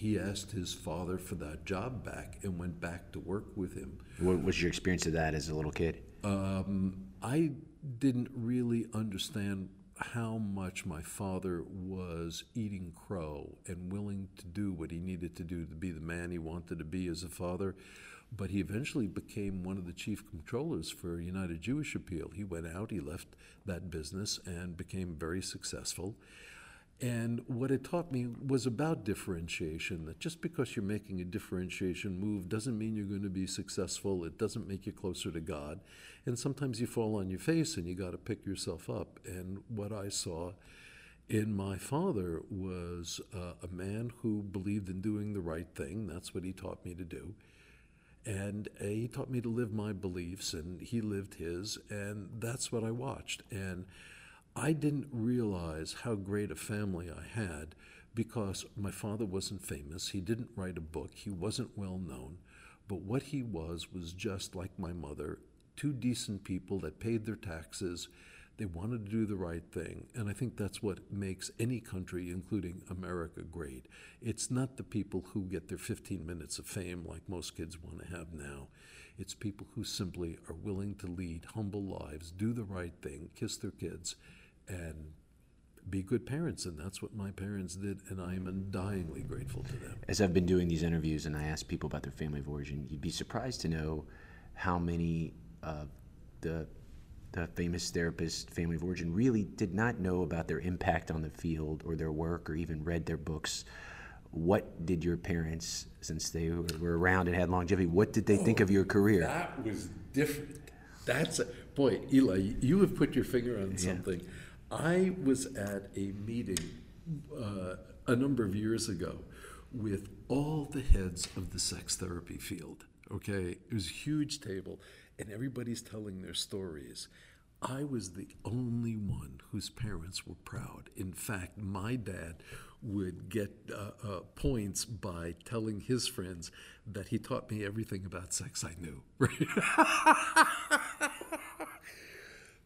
he asked his father for that job back and went back to work with him. What was your experience of that as a little kid? Um, I didn't really understand how much my father was eating crow and willing to do what he needed to do to be the man he wanted to be as a father. But he eventually became one of the chief controllers for United Jewish Appeal. He went out, he left that business, and became very successful. And what it taught me was about differentiation that just because you're making a differentiation move doesn't mean you're going to be successful. It doesn't make you closer to God. And sometimes you fall on your face and you got to pick yourself up. And what I saw in my father was uh, a man who believed in doing the right thing. That's what he taught me to do. And uh, he taught me to live my beliefs, and he lived his, and that's what I watched. And I didn't realize how great a family I had because my father wasn't famous. He didn't write a book. He wasn't well known. But what he was was just like my mother two decent people that paid their taxes. They wanted to do the right thing. And I think that's what makes any country, including America, great. It's not the people who get their 15 minutes of fame like most kids want to have now. It's people who simply are willing to lead humble lives, do the right thing, kiss their kids, and be good parents. And that's what my parents did, and I am undyingly grateful to them. As I've been doing these interviews and I ask people about their family of origin, you'd be surprised to know how many of the the famous therapist family of origin really did not know about their impact on the field or their work or even read their books. What did your parents, since they were around and had longevity, what did they think of your career? Oh, that was different. That's a, boy, Eli. You have put your finger on something. I was at a meeting uh, a number of years ago with all the heads of the sex therapy field. Okay, it was a huge table, and everybody's telling their stories. I was the only one whose parents were proud. In fact, my dad would get uh, uh, points by telling his friends that he taught me everything about sex I knew.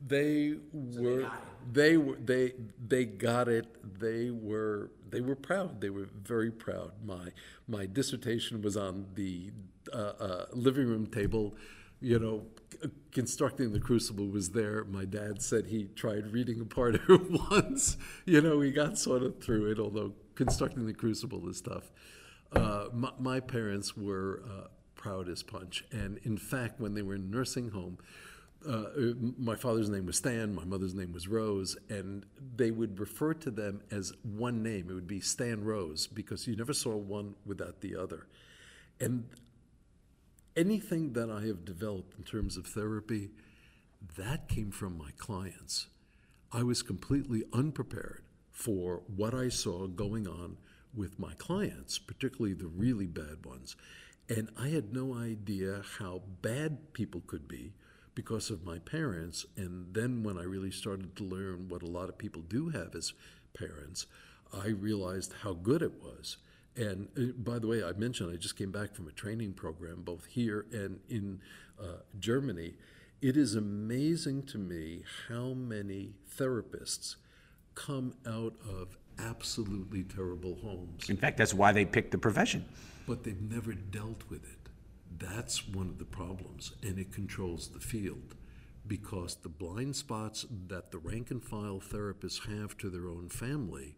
they were they were they they got it. They were they were proud. They were very proud. My my dissertation was on the uh, uh, living room table you know constructing the crucible was there. My dad said he tried reading a part of it once you know he got sort of through it although constructing the crucible is tough. Uh, my, my, parents were uh, proud as punch. And in fact when they were in nursing home uh, my father's name was Stan, my mother's name was Rose, and they would refer to them as one name. It would be Stan Rose because you never saw one without the other. And anything that I have developed in terms of therapy, that came from my clients. I was completely unprepared for what I saw going on with my clients, particularly the really bad ones. And I had no idea how bad people could be because of my parents. And then when I really started to learn what a lot of people do have as parents, I realized how good it was. And uh, by the way, I mentioned I just came back from a training program both here and in uh, Germany. It is amazing to me how many therapists come out of absolutely terrible homes. In fact, that's why they picked the profession. But they've never dealt with it. That's one of the problems, and it controls the field because the blind spots that the rank and file therapists have to their own family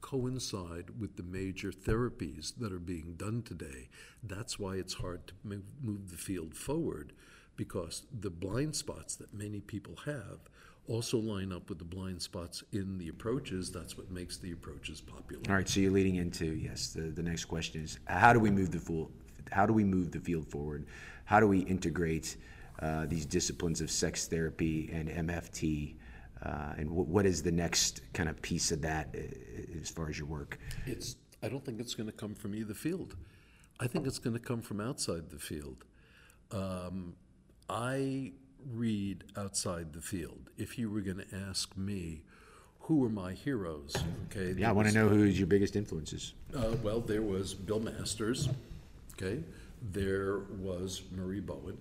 coincide with the major therapies that are being done today. That's why it's hard to move, the field forward because the blind spots that many people have also line up with the blind spots in the approaches. That's what makes the approaches popular. All right, so you're leading into yes. The, the next question is how do we move the full how do we move the field forward? How do we integrate uh, these disciplines of sex therapy and MFT? Uh, and w- what is the next kind of piece of that uh, as far as your work? It's. I don't think it's going to come from either field. I think it's going to come from outside the field. Um, I read outside the field. If you were going to ask me, who are my heroes? Okay. Yeah, I want to know who is your biggest influences. Uh, well, there was Bill Masters. Okay, there was Murray Bowen.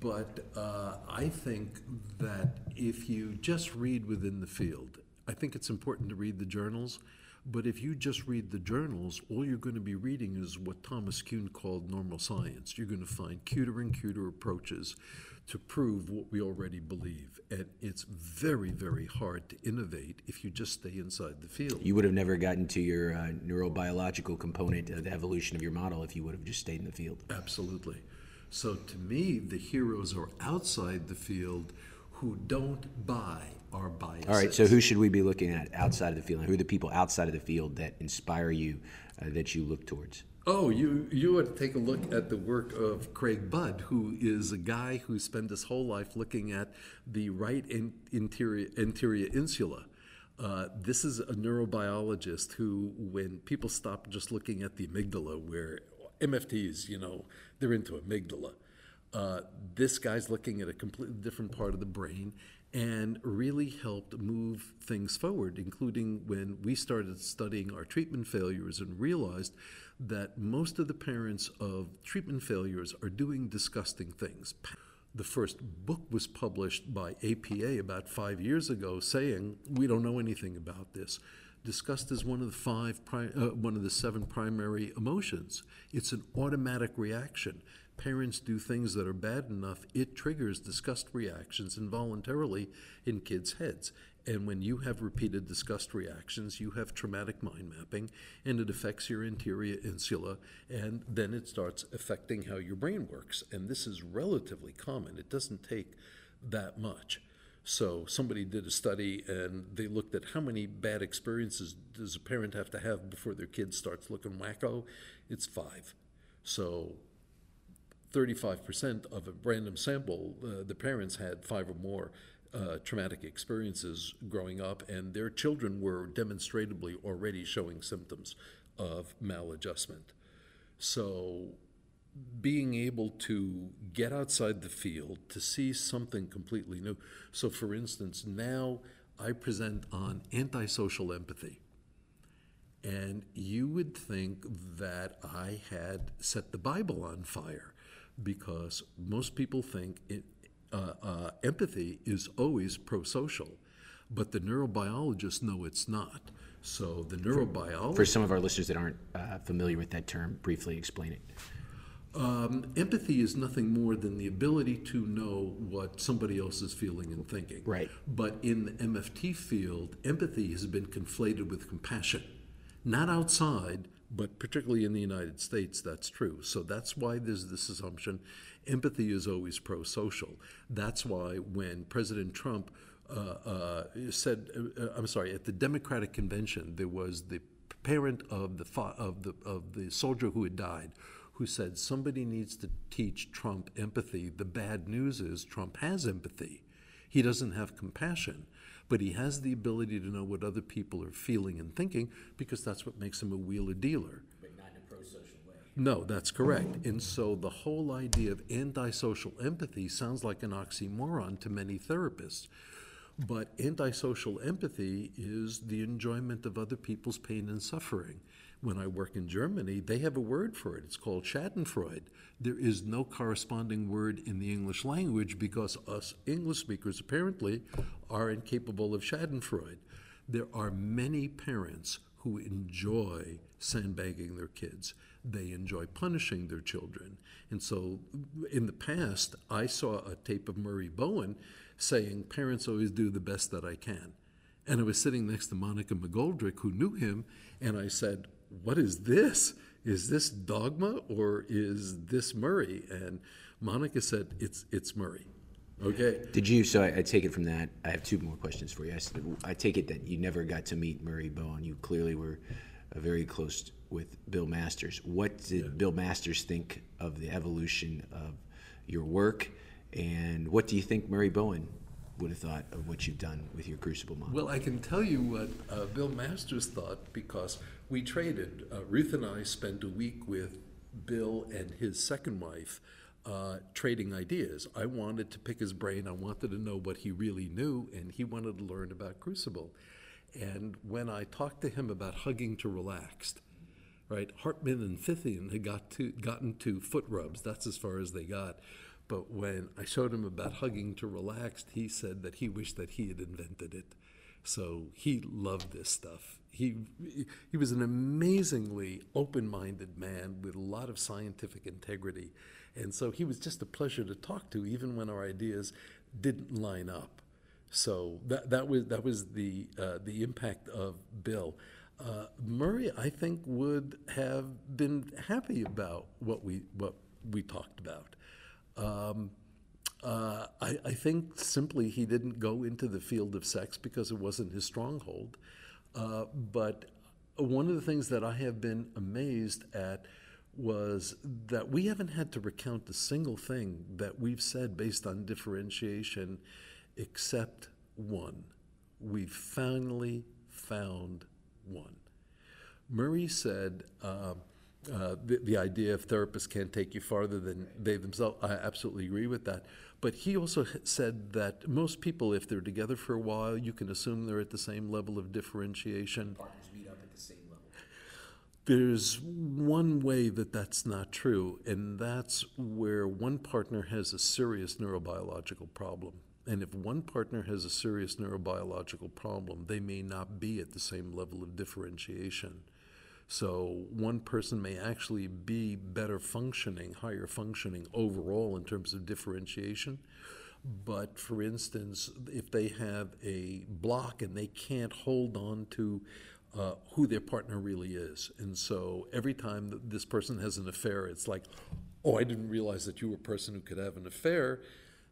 But uh, I think that if you just read within the field, I think it's important to read the journals. But if you just read the journals, all you're going to be reading is what Thomas Kuhn called normal science. You're going to find cuter and cuter approaches to prove what we already believe. And it's very, very hard to innovate if you just stay inside the field. You would have never gotten to your uh, neurobiological component of the evolution of your model if you would have just stayed in the field. Absolutely. So to me, the heroes are outside the field who don't buy our biases. All right, so who should we be looking at outside of the field? Who are the people outside of the field that inspire you, uh, that you look towards? Oh, you you to take a look at the work of Craig Budd, who is a guy who spent his whole life looking at the right in, interior anterior insula. Uh, this is a neurobiologist who, when people stop just looking at the amygdala, where MFTs, you know, they're into amygdala. Uh, this guy's looking at a completely different part of the brain and really helped move things forward, including when we started studying our treatment failures and realized that most of the parents of treatment failures are doing disgusting things. The first book was published by APA about five years ago saying, we don't know anything about this. Disgust is one of the five, uh, one of the seven primary emotions. It's an automatic reaction. Parents do things that are bad enough, it triggers disgust reactions involuntarily in kids' heads. And when you have repeated disgust reactions, you have traumatic mind mapping, and it affects your anterior insula, and then it starts affecting how your brain works. And this is relatively common. It doesn't take that much. So somebody did a study and they looked at how many bad experiences does a parent have to have before their kid starts looking wacko. It's five. So 35% of a random sample, uh, the parents had five or more uh, traumatic experiences growing up, and their children were demonstrably already showing symptoms of maladjustment. So, being able to get outside the field to see something completely new. So, for instance, now I present on antisocial empathy. And you would think that I had set the Bible on fire because most people think it, uh, uh, empathy is always pro social, but the neurobiologists know it's not. So the neurobiologist. For some of our listeners that aren't uh, familiar with that term, briefly explain it. Um, empathy is nothing more than the ability to know what somebody else is feeling and thinking. Right. But in the MFT field, empathy has been conflated with compassion. Not outside, but particularly in the United States, that's true. So that's why there's this assumption empathy is always pro social. That's why when President Trump uh, uh, said, uh, I'm sorry, at the Democratic convention, there was the parent of the, of, the, of the soldier who had died who said somebody needs to teach Trump empathy. The bad news is Trump has empathy. He doesn't have compassion, but he has the ability to know what other people are feeling and thinking because that's what makes him a wheeler dealer. But not in a pro social way. No, that's correct. And so the whole idea of antisocial empathy sounds like an oxymoron to many therapists. But antisocial empathy is the enjoyment of other people's pain and suffering. When I work in Germany, they have a word for it. It's called Schadenfreude. There is no corresponding word in the English language because us English speakers apparently are incapable of Schadenfreude. There are many parents who enjoy sandbagging their kids. They enjoy punishing their children. And so in the past, I saw a tape of Murray Bowen saying, Parents always do the best that I can. And I was sitting next to Monica McGoldrick, who knew him, and I said, What is this? Is this dogma or is this Murray? And Monica said, It's, it's Murray. Okay. Did you? So I, I, take it from that. I have two more questions for you. I, I, take it that you never got to meet Murray Bowen. You clearly were a very close with Bill Masters. What did yeah. Bill Masters think of the evolution of your work, and what do you think Murray Bowen would have thought of what you've done with your Crucible model? Well, I can tell you what uh, Bill Masters thought because we traded. Uh, Ruth and I spent a week with Bill and his second wife uh, trading ideas. I wanted to pick his brain. I wanted to know what he really knew, and he wanted to learn about Crucible. And when I talked to him about hugging to relaxed, right, Hartman and Fithian had got to, gotten to foot rubs. That's as far as they got. But when I showed him about hugging to relaxed, he said that he wished that he had invented it. So he loved this stuff. He, he was an amazingly open minded man with a lot of scientific integrity. And so he was just a pleasure to talk to, even when our ideas didn't line up. So that, that was, that was the, uh, the impact of Bill. Uh, Murray, I think, would have been happy about what we, what we talked about. Um, uh, I, I, think simply he didn't go into the field of sex because it wasn't his stronghold. Uh, but one of the things that I have been amazed at was that we haven't had to recount a single thing that we've said based on differentiation except one. We've finally found one. Murray said, uh, uh, the, the idea of therapists can't take you farther than they themselves, I absolutely agree with that. But he also said that most people, if they're together for a while, you can assume they're at the same level of differentiation. Partners meet up at the same level. There's one way that that's not true, and that's where one partner has a serious neurobiological problem. And if one partner has a serious neurobiological problem, they may not be at the same level of differentiation. So one person may actually be better functioning, higher functioning overall in terms of differentiation. But for instance, if they have a block and they can't hold on to uh, who their partner really is, and so every time this person has an affair, it's like, oh, I didn't realize that you were a person who could have an affair.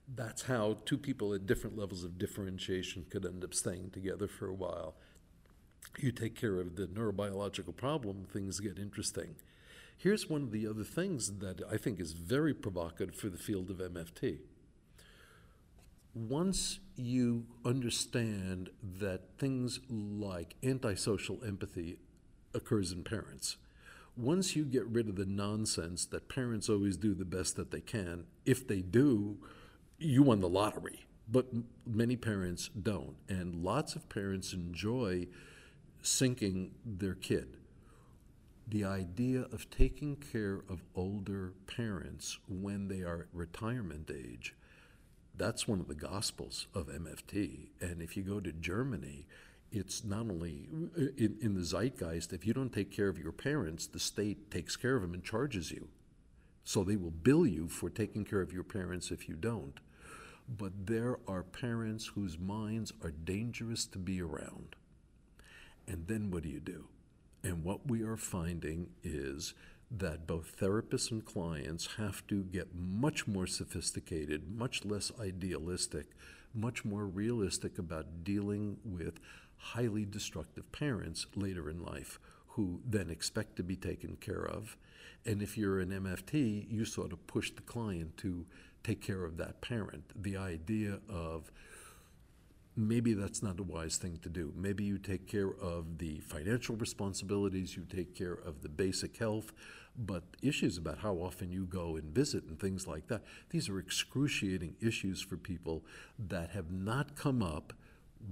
That's how two people at different levels of differentiation could end up staying together for a while. You take care of the neurobiological problem, things get interesting. Here's one of the other things that I think is very provocative for the field of MFT. Once you understand that things like antisocial empathy occurs in parents, once you get rid of the nonsense that parents always do the best that they can, if they do, you won the lottery. But many parents don't. And lots of parents enjoy sinking their kid. The idea of taking care of older parents when they are at retirement age, that's one of the gospels of MFT. And if you go to Germany, it's not only uh, in, in the zeitgeist, if you don't take care of your parents, the state takes care of them and charges you. So they will bill you for taking care of your parents if you don't. But there are parents whose minds are dangerous to be around. And then what do you do? And what we are finding is that both therapists and clients have to get much more sophisticated, much less idealistic, much more realistic about dealing with highly destructive parents later in life who then expect to be taken care of. And if you're an MFT, you sort of push the client to take care of that parent. The idea of maybe that's not a wise thing to do. Maybe you take care of the financial responsibilities, you take care of the basic health, but issues about how often you go and visit and things like that, these are excruciating issues for people that have not come up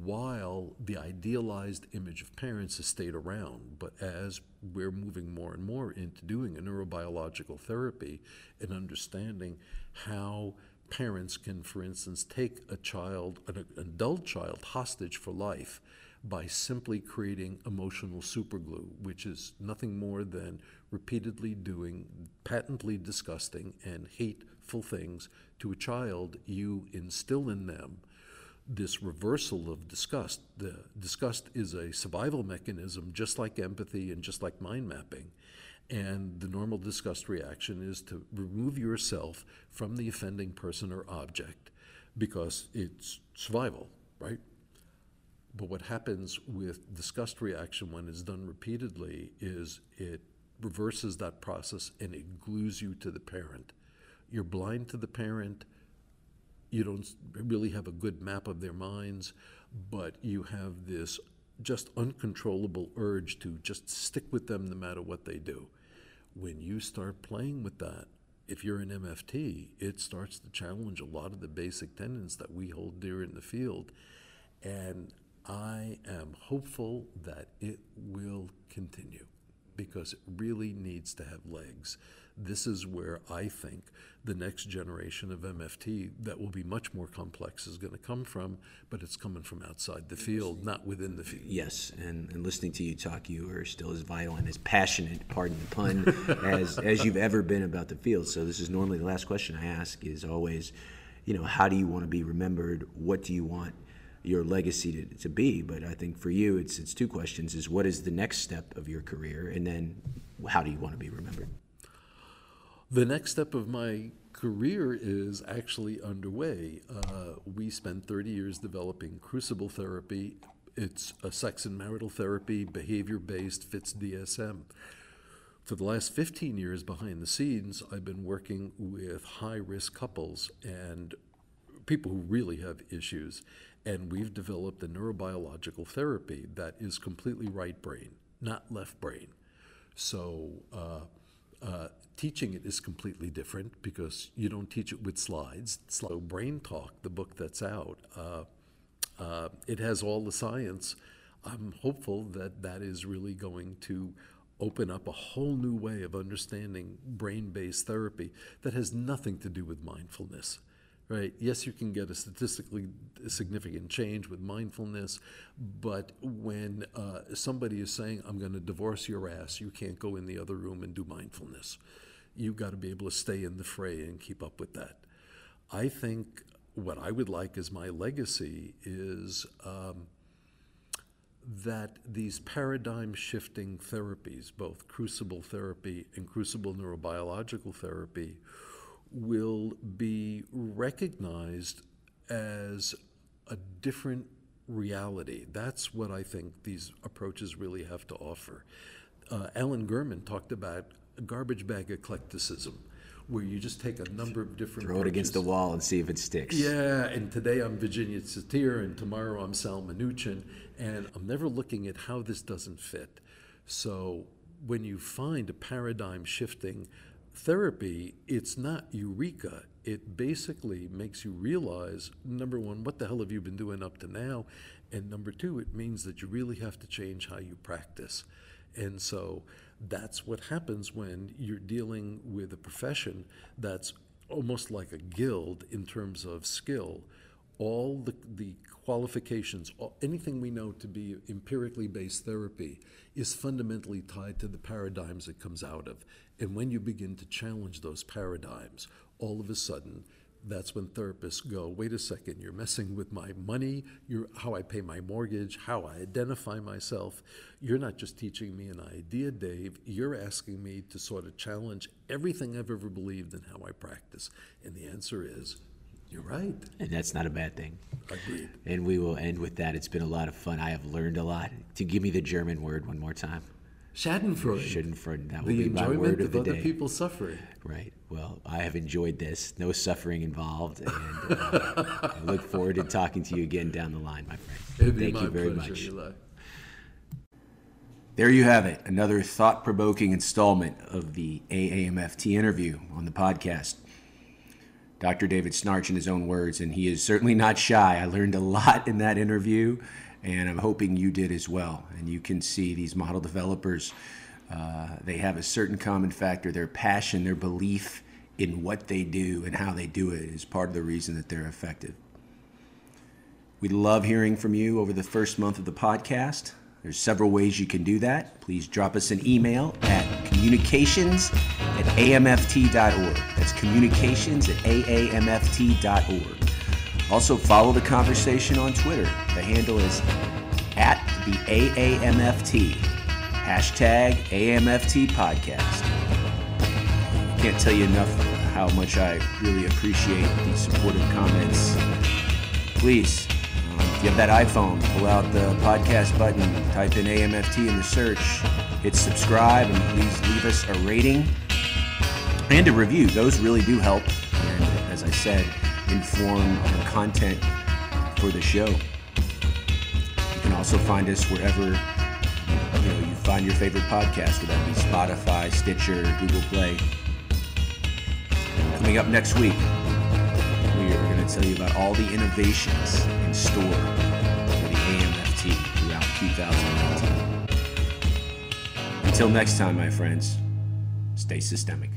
while the idealized image of parents has stayed around. But as we're moving more and more into doing a neurobiological therapy and understanding how parents can, for instance, take a child, an adult child, hostage for life by simply creating emotional superglue, which is nothing more than repeatedly doing patently disgusting and hateful things to a child. You instill in them this reversal of disgust. The disgust is a survival mechanism, just like empathy and just like mind mapping. And the normal disgust reaction is to remove yourself from the offending person or object because it's survival, right? But what happens with disgust reaction when it's done repeatedly is it reverses that process and it glues you to the parent. You're blind to the parent. You don't really have a good map of their minds, but you have this just uncontrollable urge to just stick with them no matter what they do. When you start playing with that, if you're an MFT, it starts to challenge a lot of the basic tenets that we hold dear in the field. And I am hopeful that it will continue because it really needs to have legs this is where I think the next generation of MFT that will be much more complex is going to come from, but it's coming from outside the field, not within the field. Yes, and, and listening to you talk, you are still as vital and as passionate, pardon the pun, as, as you've ever been about the field. So this is normally the last question I ask is always, you know, how do you want to be remembered? What do you want your legacy to, to be? But I think for you, it's, it's two questions, is what is the next step of your career? And then how do you want to be remembered? The next step of my career is actually underway. Uh, we spent 30 years developing crucible therapy. It's a sex and marital therapy, behavior based, fits DSM. For the last 15 years behind the scenes, I've been working with high risk couples and people who really have issues. And we've developed a neurobiological therapy that is completely right brain, not left brain. So, uh, uh, teaching it is completely different because you don't teach it with slides. So, Brain Talk, the book that's out, uh, uh, it has all the science. I'm hopeful that that is really going to open up a whole new way of understanding brain based therapy that has nothing to do with mindfulness right? Yes, you can get a statistically significant change with mindfulness, but when uh, somebody is saying, I'm going to divorce your ass, you can't go in the other room and do mindfulness. You've got to be able to stay in the fray and keep up with that. I think what I would like as my legacy is um, that these paradigm shifting therapies, both crucible therapy and crucible neurobiological therapy, will be recognized as a different reality. That's what I think these approaches really have to offer. Uh, Alan Gurman talked about garbage bag eclecticism, where you just take a number of different Throw it against the wall and see if it sticks. Yeah, and today I'm Virginia Satir, and tomorrow I'm Sal Minuchin, and I'm never looking at how this doesn't fit. So when you find a paradigm shifting therapy, it's not eureka. It basically makes you realize number one, what the hell have you been doing up to now? And number two, it means that you really have to change how you practice. And so that's what happens when you're dealing with a profession that's almost like a guild in terms of skill. All the, the qualifications, all, anything we know to be empirically based therapy is fundamentally tied to the paradigms it comes out of. And when you begin to challenge those paradigms, all of a sudden, that's when therapists go, wait a second, you're messing with my money, you're, how I pay my mortgage, how I identify myself. You're not just teaching me an idea, Dave, you're asking me to sort of challenge everything I've ever believed in how I practice. And the answer is, you're right. And that's not a bad thing. Agreed. And we will end with that. It's been a lot of fun. I have learned a lot. To give me the German word one more time. Schadenfreude. Schadenfreude. That will the be my enjoyment word of of the other day. people's suffering. Right. Well, I have enjoyed this. No suffering involved. And uh, I look forward to talking to you again down the line, my friend. It'd be Thank my you very pleasure, much. Eli. There you have it, another thought provoking installment of the AAMFT interview on the podcast. Dr. David Schnarch, in his own words, and he is certainly not shy. I learned a lot in that interview, and I'm hoping you did as well. And you can see these model developers, uh, they have a certain common factor their passion, their belief in what they do and how they do it is part of the reason that they're effective. We love hearing from you over the first month of the podcast. There's several ways you can do that. Please drop us an email at communications at amft.org. That's communications at aamft.org. Also, follow the conversation on Twitter. The handle is at the AAMFT. Hashtag AMFT podcast. Can't tell you enough how much I really appreciate the supportive comments please, um, if you have that iPhone, pull out the podcast button, type in AMFT in the search, hit subscribe, and please leave us a rating and a review. Those really do help, and as I said, inform our content for the show. You can also find us wherever you know you find your favorite podcast, whether that be Spotify, Stitcher, Google Play. Coming up next week, we are going to tell you about all the innovations in store for the AMFT throughout 2019. Until next time, my friends, stay systemic.